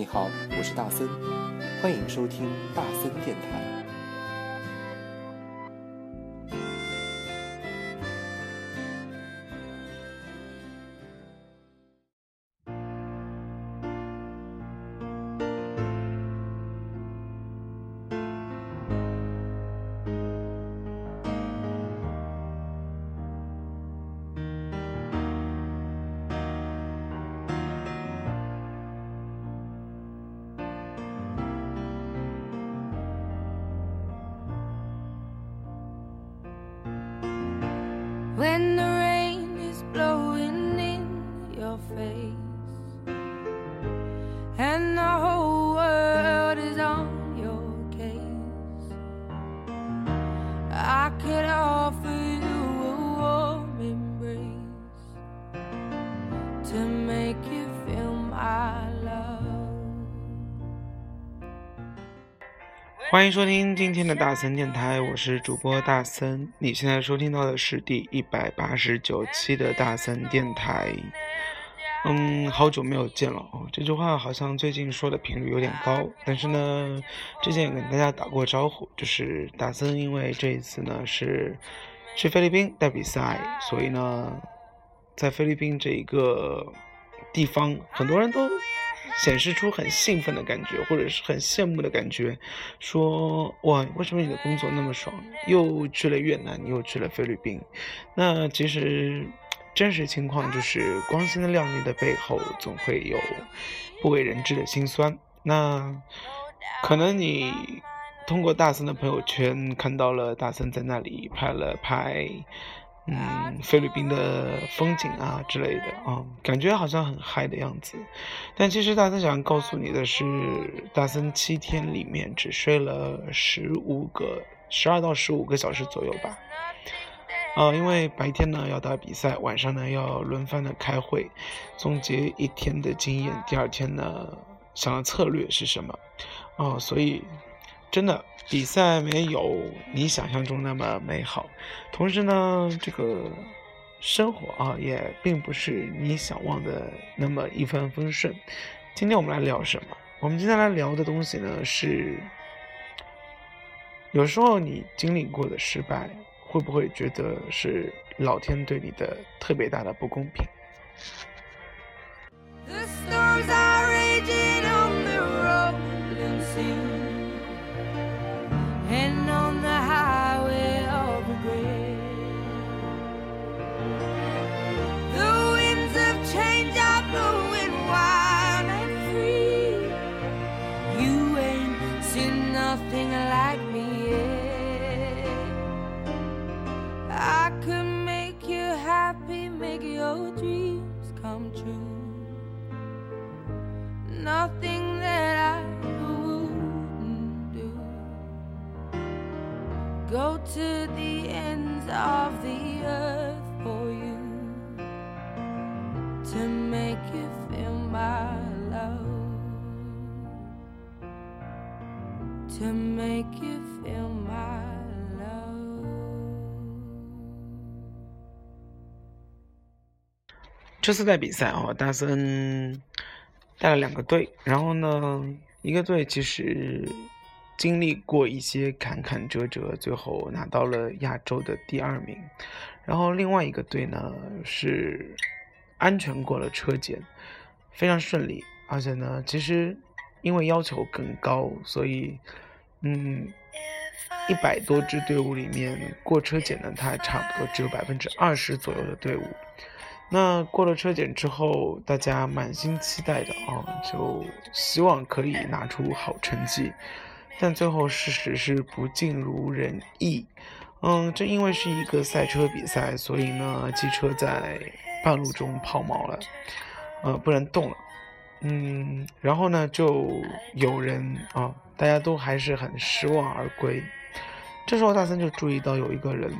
你好，我是大森，欢迎收听大森电台。I could offer you a warm embrace to make you feel my love. 欢迎收听今天的大森电台，我是主播大森。你现在收听到的是第一百八十九期的大森电台。嗯，好久没有见了哦，这句话好像最近说的频率有点高，但是呢，之前也跟大家打过招呼，就是大森因为这一次呢是去菲律宾带比赛，所以呢，在菲律宾这一个地方，很多人都显示出很兴奋的感觉，或者是很羡慕的感觉，说哇，为什么你的工作那么爽？又去了越南，又去了菲律宾。那其实真实情况就是，光鲜亮丽的背后，总会有不为人知的辛酸。那可能你通过大森的朋友圈看到了大森在那里拍了拍。嗯，菲律宾的风景啊之类的啊，感觉好像很嗨的样子，但其实大森想告诉你的是，大森七天里面只睡了十五个、十二到十五个小时左右吧。啊，因为白天呢要打比赛，晚上呢要轮番的开会，总结一天的经验，第二天呢想的策略是什么？哦，所以真的比赛没有你想象中那么美好，同时呢，这个生活啊也并不是你想望的那么一帆风顺。今天我们来聊什么？我们今天来聊的东西呢是，有时候你经历过的失败，会不会觉得是老天对你的特别大的不公平？这次在比赛啊，大森带了两个队，然后呢，一个队其实经历过一些坎坎折折，最后拿到了亚洲的第二名，然后另外一个队呢是安全过了车检，非常顺利，而且呢，其实因为要求更高，所以嗯，一百多支队伍里面过车检的，它差不多只有百分之二十左右的队伍。那过了车检之后，大家满心期待的啊，就希望可以拿出好成绩，但最后事实是不尽如人意。嗯，正因为是一个赛车比赛，所以呢，机车在半路中抛锚了，呃，不能动了。嗯，然后呢，就有人啊，大家都还是很失望而归。这时候大森就注意到有一个人，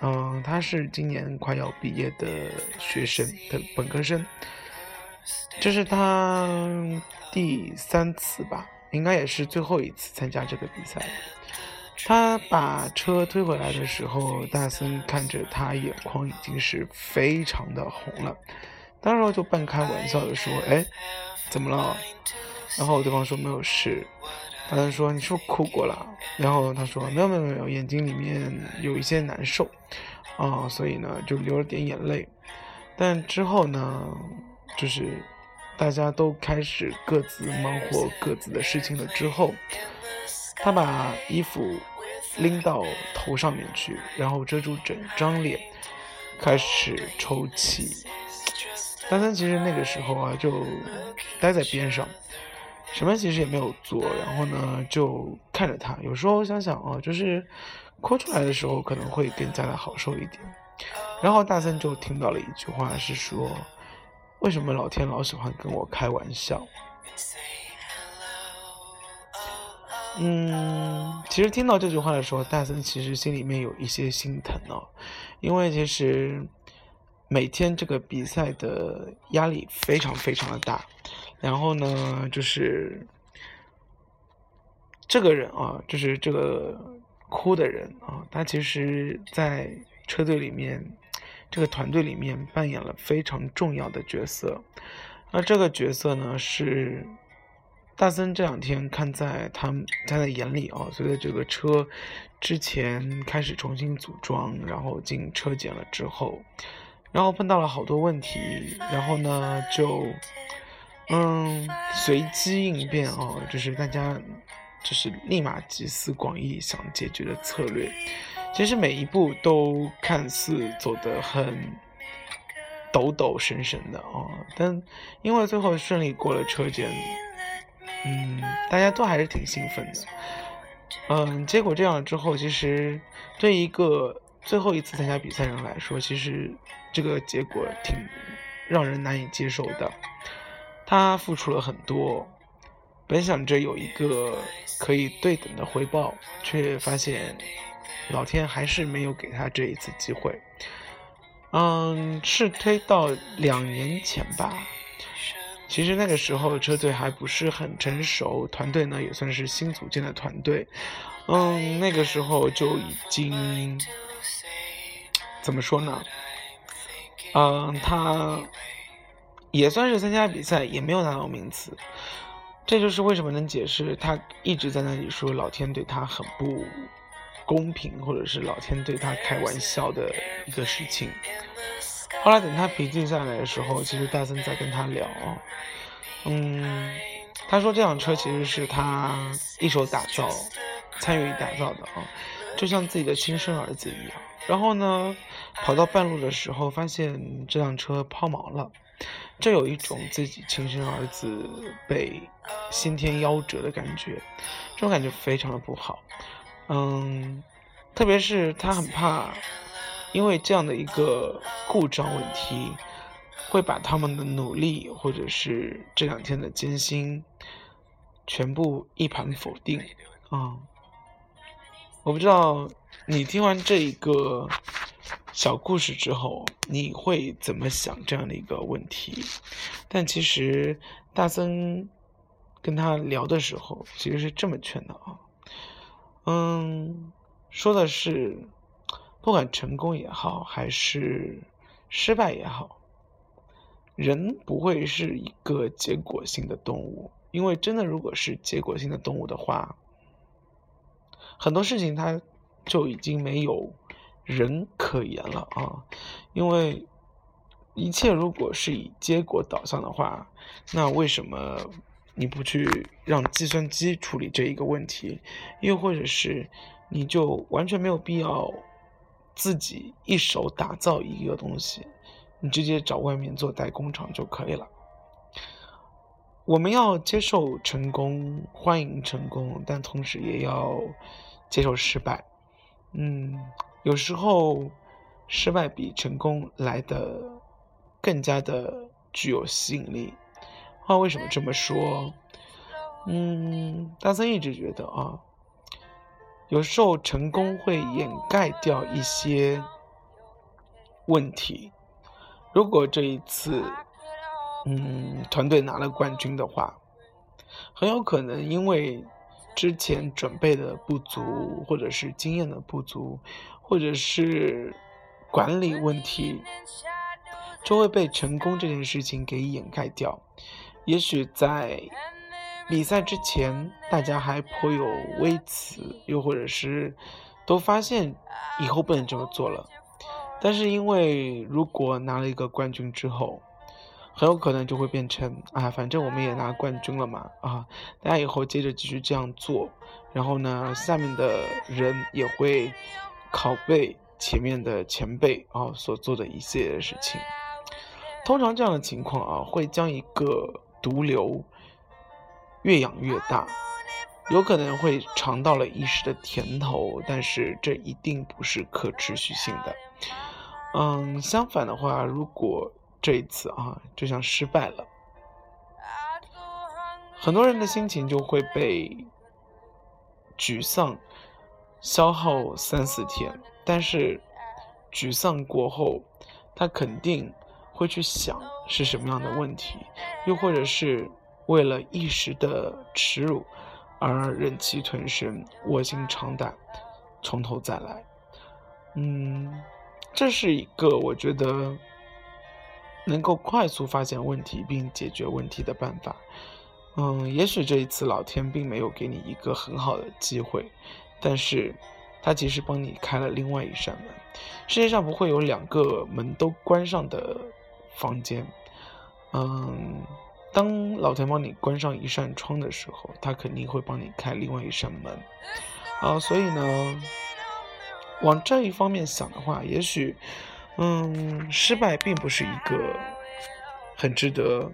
嗯、他是今年快要毕业的学生的本科生，这是他第三次吧，应该也是最后一次参加这个比赛。他把车推回来的时候，大森看着他眼眶已经是非常的红了，当时候就半开玩笑的说：“哎，怎么了？”然后对方说没有事。丹丹说你是不是哭过了？然后他说没有没有没有，眼睛里面有一些难受啊，所以呢就流了点眼泪。但之后呢，就是大家都开始各自忙活各自的事情了之后，他把衣服拎到头上面去，然后遮住整张脸，开始抽泣。丹丹其实那个时候啊，就待在边上，什么其实也没有做，然后呢就看着他。有时候想想啊，就是哭出来的时候可能会更加的好受一点。然后大森就听到了一句话，是说：为什么老天老喜欢跟我开玩笑？嗯，其实听到这句话的时候，大森其实心里面有一些心疼哦，因为其实。每天这个比赛的压力非常非常的大，然后呢，就是这个人啊，就是这个哭的人啊，他其实，在车队里面，这个团队里面扮演了非常重要的角色。那这个角色呢，是大森这两天看在他他的眼里啊，随着这个车之前开始重新组装，然后进车检了之后。然后碰到了好多问题，然后呢，就嗯随机应变哦，就是大家就是立马集思广益想解决的策略，其实每一步都看似走得很抖抖神神的哦，但因为最后顺利过了车检，嗯，大家都还是挺兴奋的，嗯，结果这样之后，其实对一个。最后一次参加比赛人来说，其实这个结果挺让人难以接受的。他付出了很多，本想着有一个可以对等的回报，却发现老天还是没有给他这一次机会。嗯，是推到两年前吧。其实那个时候车队还不是很成熟，团队呢也算是新组建的团队。嗯，那个时候就已经。怎么说呢？嗯，他也算是参加比赛，也没有拿到名次。这就是为什么能解释他一直在那里说老天对他很不公平，或者是老天对他开玩笑的一个事情。后来等他平静下来的时候，其实大森在跟他聊，嗯，他说这辆车其实是他一手打造、参与打造的啊，就像自己的亲生儿子一样。然后呢，跑到半路的时候，发现这辆车抛锚了，这有一种自己亲生儿子被先天夭折的感觉，这种感觉非常的不好。嗯，特别是他很怕，因为这样的一个故障问题，会把他们的努力或者是这两天的艰辛，全部一盘否定。啊，我不知道。你听完这一个小故事之后，你会怎么想这样的一个问题？但其实大森跟他聊的时候，其实是这么劝的啊，嗯，说的是，不管成功也好，还是失败也好，人不会是一个结果性的动物，因为真的如果是结果性的动物的话，很多事情它。就已经没有人可言了啊！因为一切如果是以结果导向的话，那为什么你不去让计算机处理这一个问题？又或者是你就完全没有必要自己一手打造一个东西，你直接找外面做代工厂就可以了？我们要接受成功，欢迎成功，但同时也要接受失败。嗯，有时候失败比成功来的更加的具有吸引力。话为什么这么说？嗯，大森一直觉得啊，有时候成功会掩盖掉一些问题。如果这一次，嗯，团队拿了冠军的话，很有可能因为。之前准备的不足，或者是经验的不足，或者是管理问题，就会被成功这件事情给掩盖掉。也许在比赛之前，大家还颇有微词，又或者是都发现以后不能这么做了。但是因为如果拿了一个冠军之后，很有可能就会变成啊，反正我们也拿冠军了嘛，啊，大家以后接着继续这样做，然后呢，下面的人也会拷贝前面的前辈啊所做的一系列的事情。通常这样的情况啊，会将一个毒瘤越养越大，有可能会尝到了一时的甜头，但是这一定不是可持续性的。嗯，相反的话，如果这一次啊，就像失败了，很多人的心情就会被沮丧消耗三四天。但是沮丧过后，他肯定会去想是什么样的问题，又或者是为了一时的耻辱而忍气吞声、卧薪尝胆，从头再来。嗯。这是一个我觉得能够快速发现问题并解决问题的办法。嗯，也许这一次老天并没有给你一个很好的机会，但是他其实帮你开了另外一扇门。世界上不会有两个门都关上的房间。嗯，当老天帮你关上一扇窗的时候，他肯定会帮你开另外一扇门。啊，所以呢。往这一方面想的话，也许，嗯，失败并不是一个很值得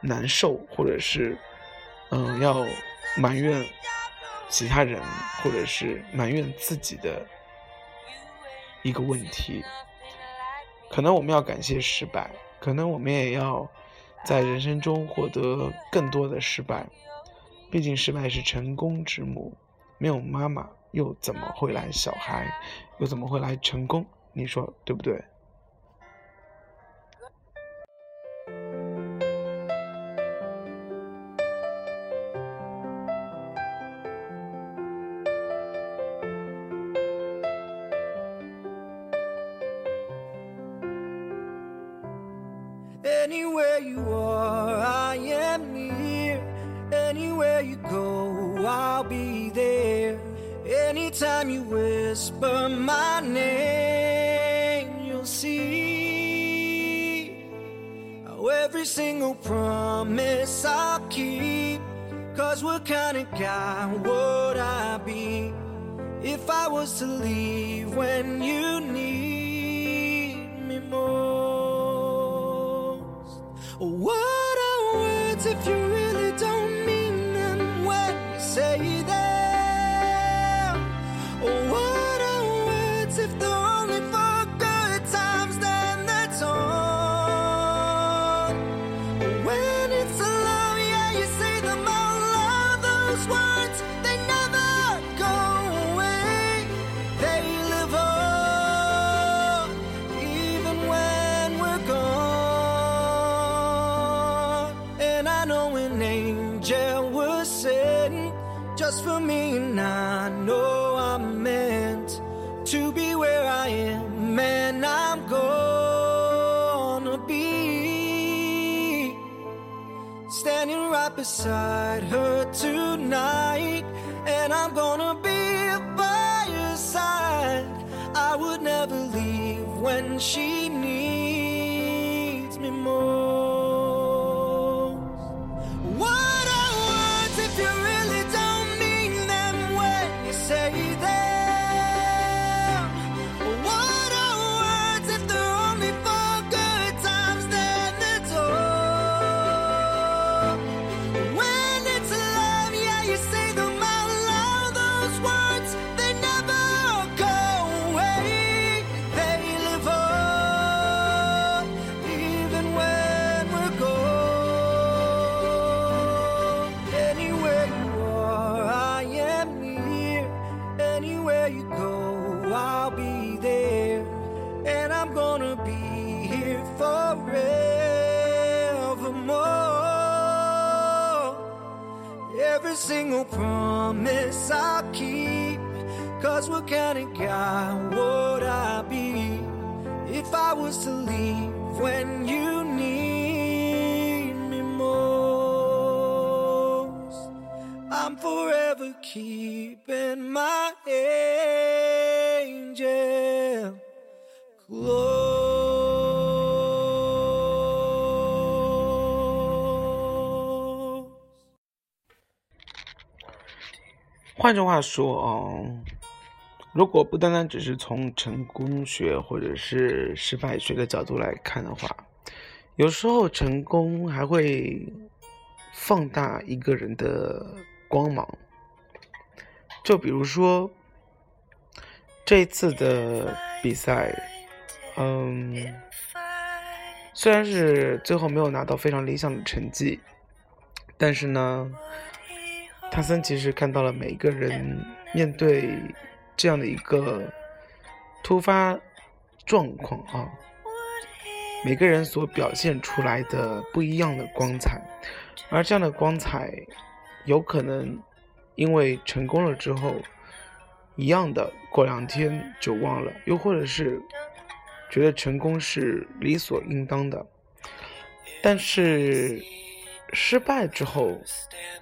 难受，或者是，嗯，要埋怨其他人，或者是埋怨自己的一个问题。可能我们要感谢失败，可能我们也要在人生中获得更多的失败。毕竟，失败是成功之母，没有妈妈。又怎么会来小孩？又怎么会来成功？你说对不对 beside her tonight, and I'm gonna 换句话说哦，如果不单单只是从成功学或者是失败学的角度来看的话，有时候成功还会放大一个人的光芒。就比如说这一次的比赛，嗯，虽然是最后没有拿到非常理想的成绩，但是呢，塔森其实看到了每个人面对这样的一个突发状况啊，每个人所表现出来的不一样的光彩，而这样的光彩有可能因为成功了之后，一样的过两天就忘了，又或者是觉得成功是理所应当的，但是失败之后，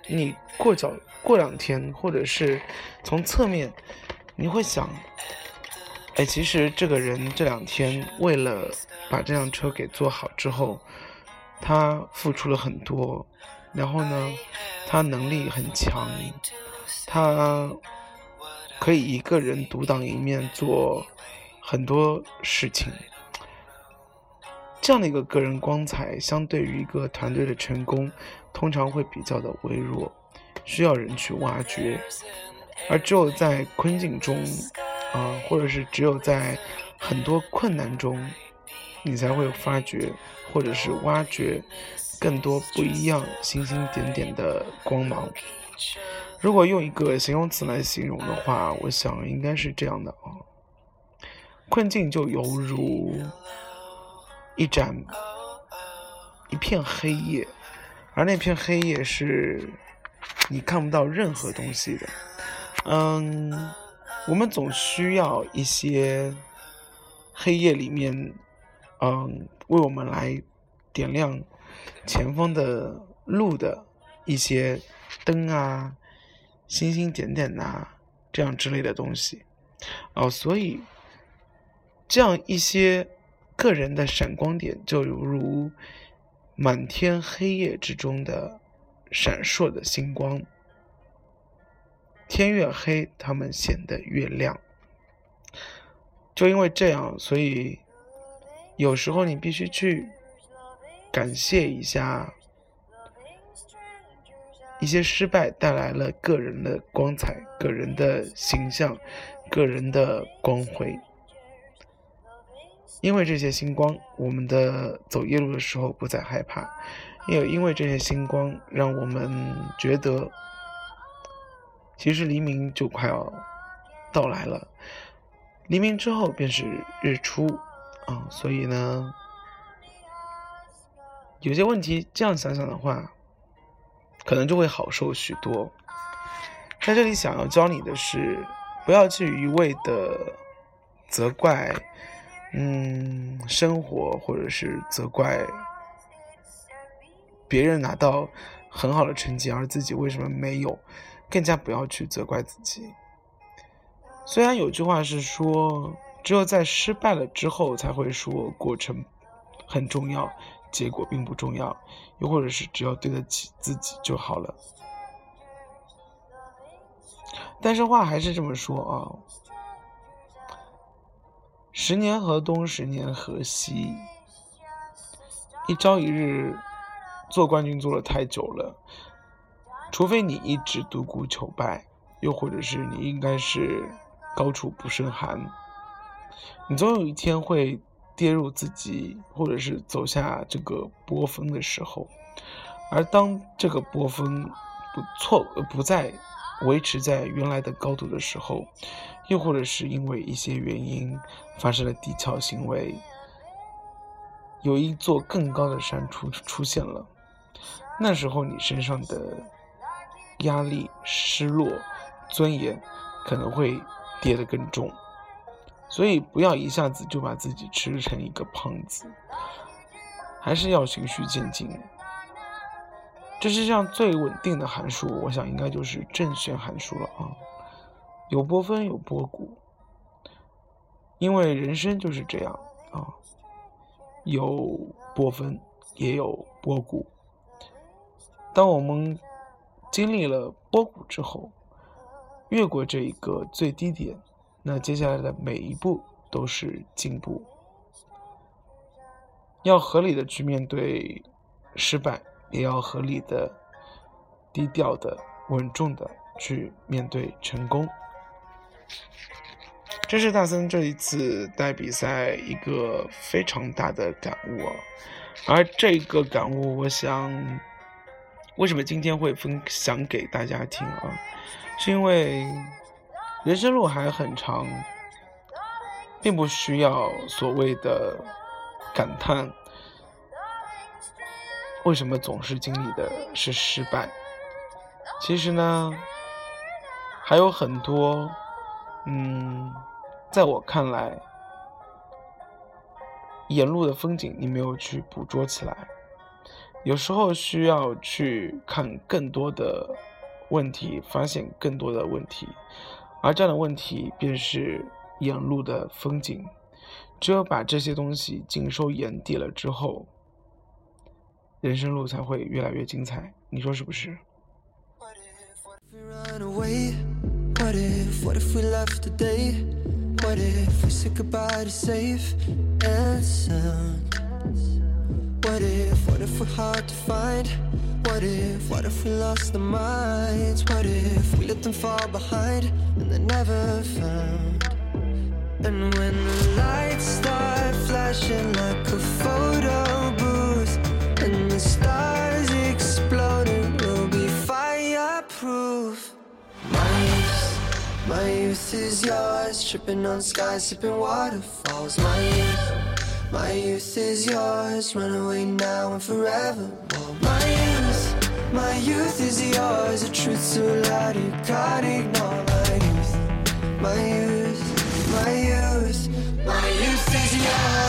你过脚过两天，或者是从侧面，你会想，哎，其实这个人这两天为了把这辆车给做好之后，他付出了很多，然后呢，他能力很强，他可以一个人独当一面做很多事情。这样的一个个人光彩，相对于一个团队的成功，通常会比较的微弱，需要人去挖掘。而只有在困境中，啊、或者是只有在很多困难中，你才会发掘或者是挖掘更多不一样、星星点点的光芒。如果用一个形容词来形容的话，我想应该是这样的啊，困境就犹如一盏一片黑夜，而那片黑夜是你看不到任何东西的。嗯，我们总需要一些黑夜里面，嗯，为我们来点亮前方的路的一些灯啊、星星点点呐、这样之类的东西。哦，所以这样一些个人的闪光点，就犹如满天黑夜之中的闪烁的星光。天越黑，它们显得越亮。就因为这样，所以有时候你必须去感谢一下一些失败带来了个人的光彩、个人的形象、个人的光辉。因为这些星光，我们的走夜路的时候不再害怕，也因为这些星光，让我们觉得。其实黎明就快要到来了，黎明之后便是日出啊，所以呢，有些问题这样想想的话，可能就会好受许多。在这里想要教你的是，不要去一味的责怪，嗯，生活或者是责怪别人拿到很好的成绩，而自己为什么没有。更加不要去责怪自己。虽然有句话是说，只有在失败了之后才会说过程很重要，结果并不重要，又或者是只要对得起自己就好了。但是话还是这么说啊，十年河东，十年河西，一朝一日做冠军做了太久了。除非你一直独孤求败，又或者是你应该是高处不胜寒，你总有一天会跌入自己，或者是走下这个波峰的时候。而当这个波峰不错不再维持在原来的高度的时候，又或者是因为一些原因发生了地壳行为，有一座更高的山出出现了，那时候你身上的。压力、失落、尊严可能会跌得更重，所以不要一下子就把自己吃成一个胖子，还是要循序渐进。这世界上最稳定的函数，我想应该就是正弦函数了啊，有波峰有波谷，因为人生就是这样啊，有波峰也有波谷。当我们经历了波谷之后，越过这一个最低点，那接下来的每一步都是进步。要合理的去面对失败，也要合理的、低调的、稳重的去面对成功。这是大森这一次带比赛一个非常大的感悟啊！而这个感悟，我想，为什么今天会分享给大家听啊？是因为人生路还很长，并不需要所谓的感叹。为什么总是经历的是失败？其实呢，还有很多，嗯，在我看来，沿路的风景你没有去捕捉起来，有时候需要去看更多的问题，发现更多的问题，而这样的问题便是沿路的风景。只有把这些东西尽收眼底了之后。人生路才会越来越精彩，你说是不是？What if, what if we left today? What if we said goodbye to safe and sound? What if, what if we're hard to find? What if, what if we lost our minds? What if we let them fall behind and they're never found? And when the lights start flashing like a photo is yours, tripping on skies, sipping waterfalls. My youth, my youth is yours, run away now and forever. My youth, my youth is yours, the truth so loud you can't ignore. My youth, my youth, my youth, my youth is yours.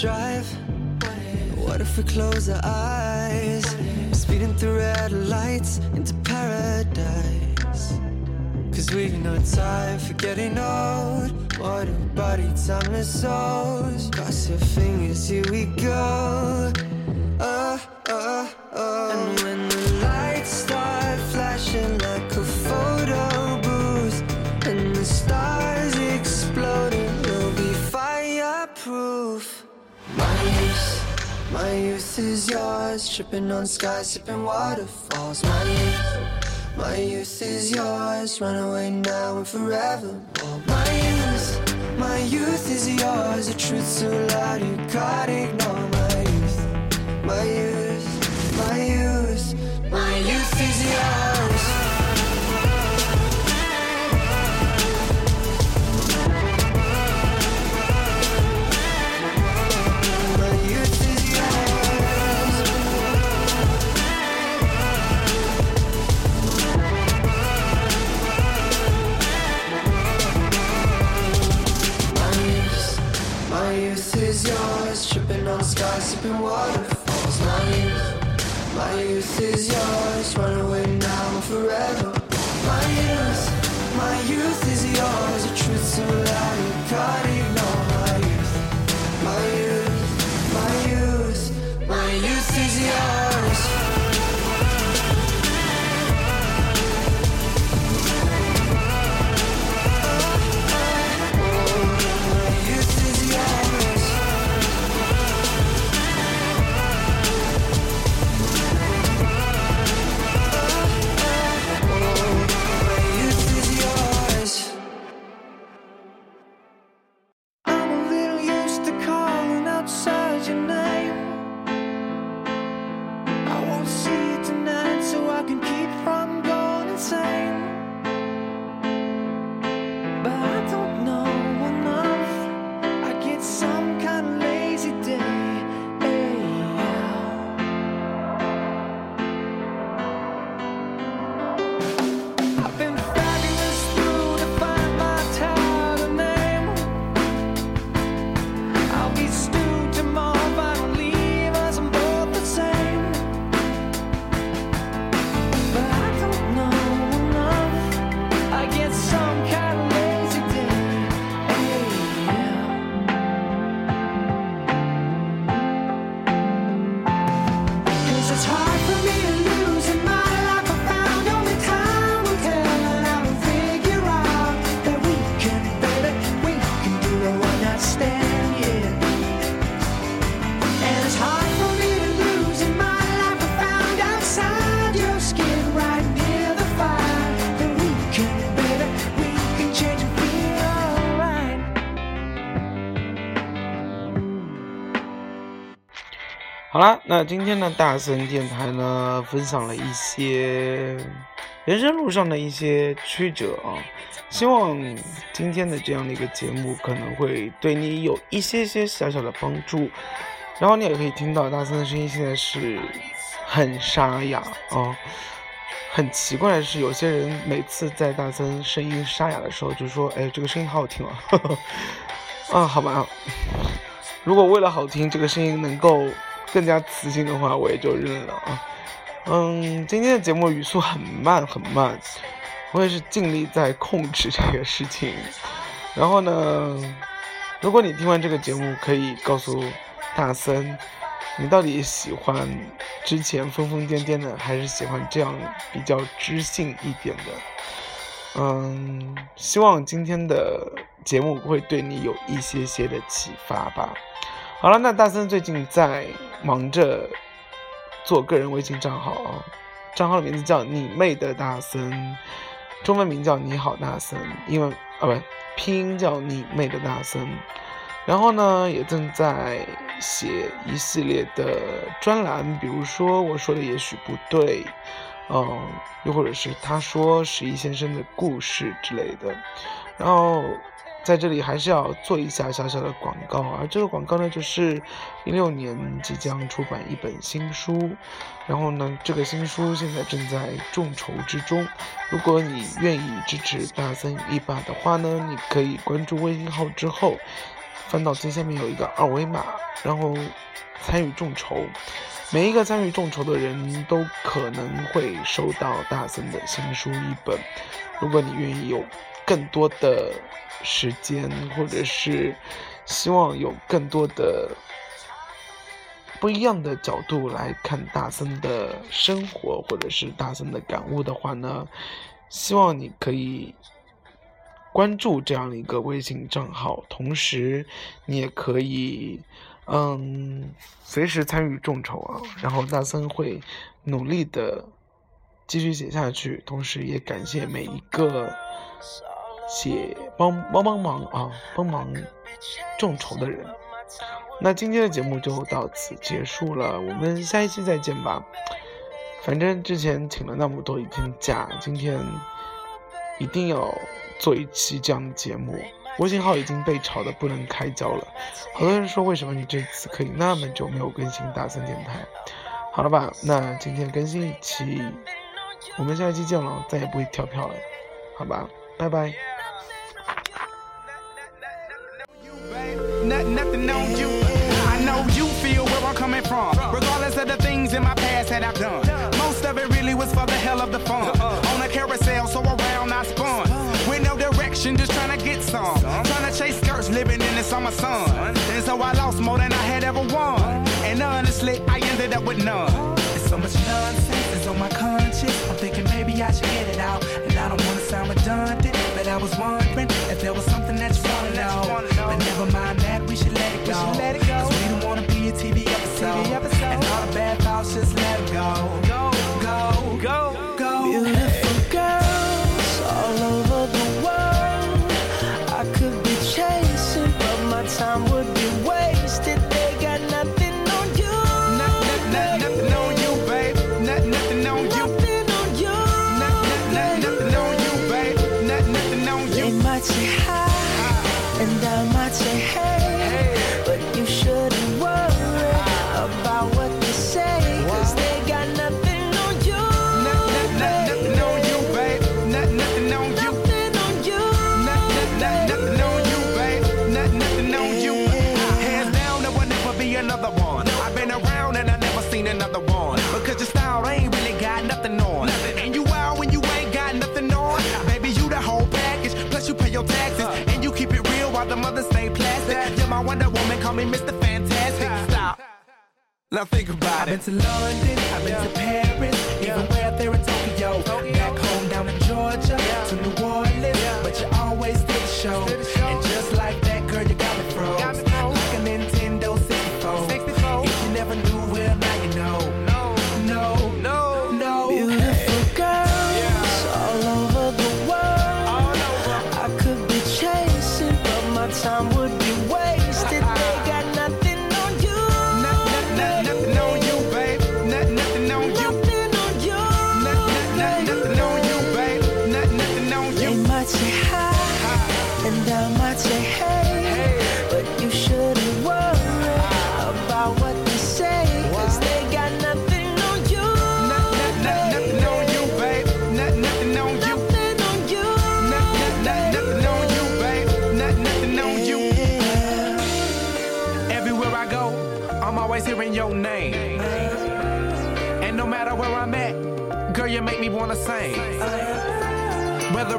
Drive? What if we close our eyes? Speeding through red lights into paradise. Cause we've no time for getting old. What a body, timeless souls. Cross your fingers, here we go. Oh, is yours, tripping on skies, sipping waterfalls. My youth, my youth is yours, run away now and forever. My youth, my youth is yours, the truth so loud you can't ignore. 那今天的大森电台呢，分享了一些人生路上的一些曲折啊，希望今天的这样的一个节目可能会对你有一些些小小的帮助，然后你也可以听到大森的声音现在是很沙哑啊。很奇怪的是，有些人每次在大森声音沙哑的时候，就说：“哎，这个声音好好听啊！”啊，好吧，如果为了好听，这个声音能够更加磁性的话，我也就认了啊。嗯，今天的节目语速很慢很慢，我也是尽力在控制这个事情。然后呢，如果你听完这个节目，可以告诉大森。你到底喜欢之前疯疯癫癫的，还是喜欢这样比较知性一点的？嗯，希望今天的节目会对你有一些些的启发吧。好了，那大森最近在忙着做个人微信账号，账号的名字叫你妹的大森，中文名叫你好大森，英文啊不拼音叫你妹的大森。然后呢，也正在写一系列的专栏，比如说我说的也许不对，嗯，又或者是他说十一先生的故事之类的。然后在这里还是要做一下小小的广告，而这个广告呢，就是一六年即将出版一本新书，然后呢，这个新书现在正在众筹之中。如果你愿意支持大森一把的话呢，你可以关注微信号之后。翻到最下面有一个二维码，然后参与众筹。每一个参与众筹的人都可能会收到大森的新书一本。如果你愿意有更多的时间，或者是希望有更多的不一样的角度来看大森的生活，或者是大森的感悟的话呢，希望你可以。关注这样的一个微信账号，同时你也可以，嗯，随时参与众筹啊。然后大森会努力的继续写下去，同时也感谢每一个写帮帮帮忙啊，帮忙众筹的人。那今天的节目就到此结束了，我们下一期再见吧。反正之前请了那么多一天假，今天一定要。做一期这样的节目，微信号已经被炒得不能开交了。好多人说，为什么你这次可以那么久没有更新大森电台？好了吧，那今天更新一期，我们下一期见了，再也不会跳票了，好吧，拜拜。nothing, nothing on you. I know you feel where I'm coming from, regardless of the things in my past that I've done. Most of it really was for the hell of the fun. Uh-uh. On a carousel, so around I spun. With no direction, just trying to get some. Trying to chase skirts, living in the summer sun. And so I lost more than I had ever won. And honestly, I ended up with none. Now think about it. I've been to London, I've been to Paris, even where there in Tokyo. Back home down in Georgia, to New Orleans, but you always did the show.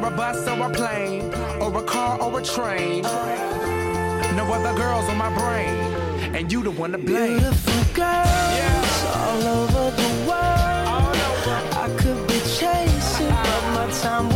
a bus or a plane, or a car or a train. No other girls on my brain, and you the one to blame. Beautiful girls yeah. all over the world. Over. I could be chasing, but my time